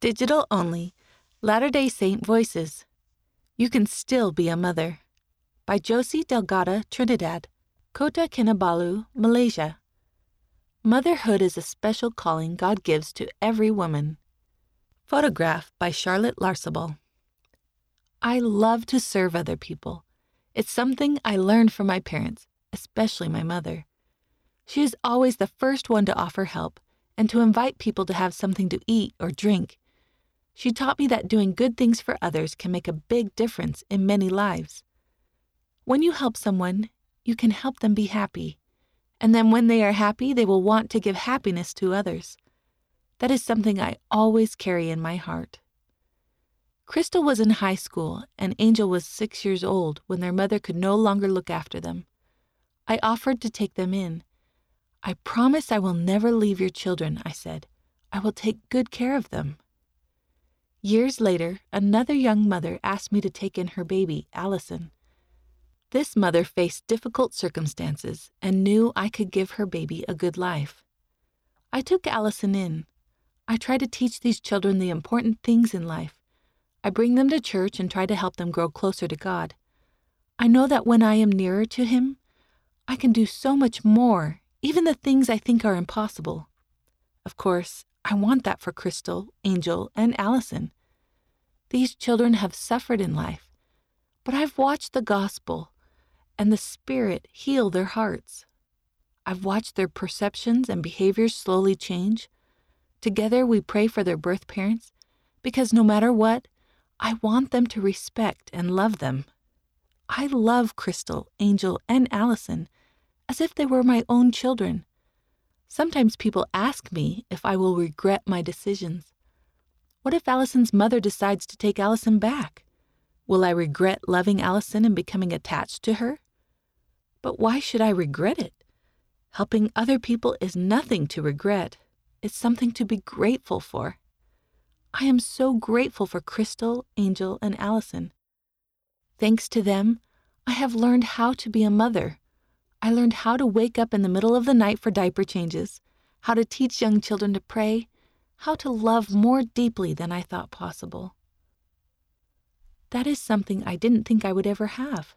Digital only, Latter day Saint Voices. You can still be a mother. By Josie Delgada, Trinidad, Kota Kinabalu, Malaysia. Motherhood is a special calling God gives to every woman. Photograph by Charlotte Larcabal. I love to serve other people. It's something I learned from my parents, especially my mother. She is always the first one to offer help and to invite people to have something to eat or drink. She taught me that doing good things for others can make a big difference in many lives. When you help someone, you can help them be happy. And then when they are happy, they will want to give happiness to others. That is something I always carry in my heart. Crystal was in high school, and Angel was six years old when their mother could no longer look after them. I offered to take them in. I promise I will never leave your children, I said. I will take good care of them. Years later, another young mother asked me to take in her baby, Allison. This mother faced difficult circumstances and knew I could give her baby a good life. I took Allison in. I try to teach these children the important things in life. I bring them to church and try to help them grow closer to God. I know that when I am nearer to Him, I can do so much more, even the things I think are impossible. Of course, I want that for Crystal, Angel, and Allison. These children have suffered in life, but I've watched the gospel and the Spirit heal their hearts. I've watched their perceptions and behaviors slowly change. Together, we pray for their birth parents because no matter what, I want them to respect and love them. I love Crystal, Angel, and Allison as if they were my own children. Sometimes people ask me if I will regret my decisions. What if Allison's mother decides to take Allison back? Will I regret loving Allison and becoming attached to her? But why should I regret it? Helping other people is nothing to regret. It's something to be grateful for. I am so grateful for Crystal, Angel, and Allison. Thanks to them, I have learned how to be a mother. I learned how to wake up in the middle of the night for diaper changes, how to teach young children to pray, how to love more deeply than I thought possible. That is something I didn't think I would ever have.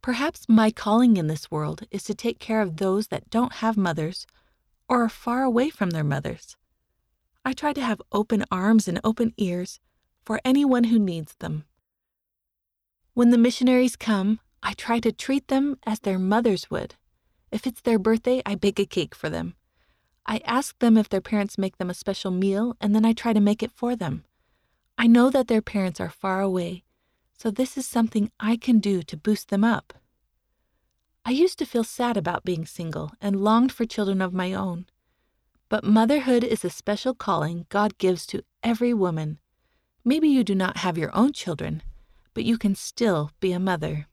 Perhaps my calling in this world is to take care of those that don't have mothers or are far away from their mothers. I try to have open arms and open ears for anyone who needs them. When the missionaries come, I try to treat them as their mothers would. If it's their birthday, I bake a cake for them. I ask them if their parents make them a special meal, and then I try to make it for them. I know that their parents are far away, so this is something I can do to boost them up. I used to feel sad about being single and longed for children of my own. But motherhood is a special calling God gives to every woman. Maybe you do not have your own children, but you can still be a mother.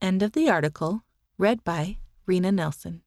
End of the article, read by Rena Nelson.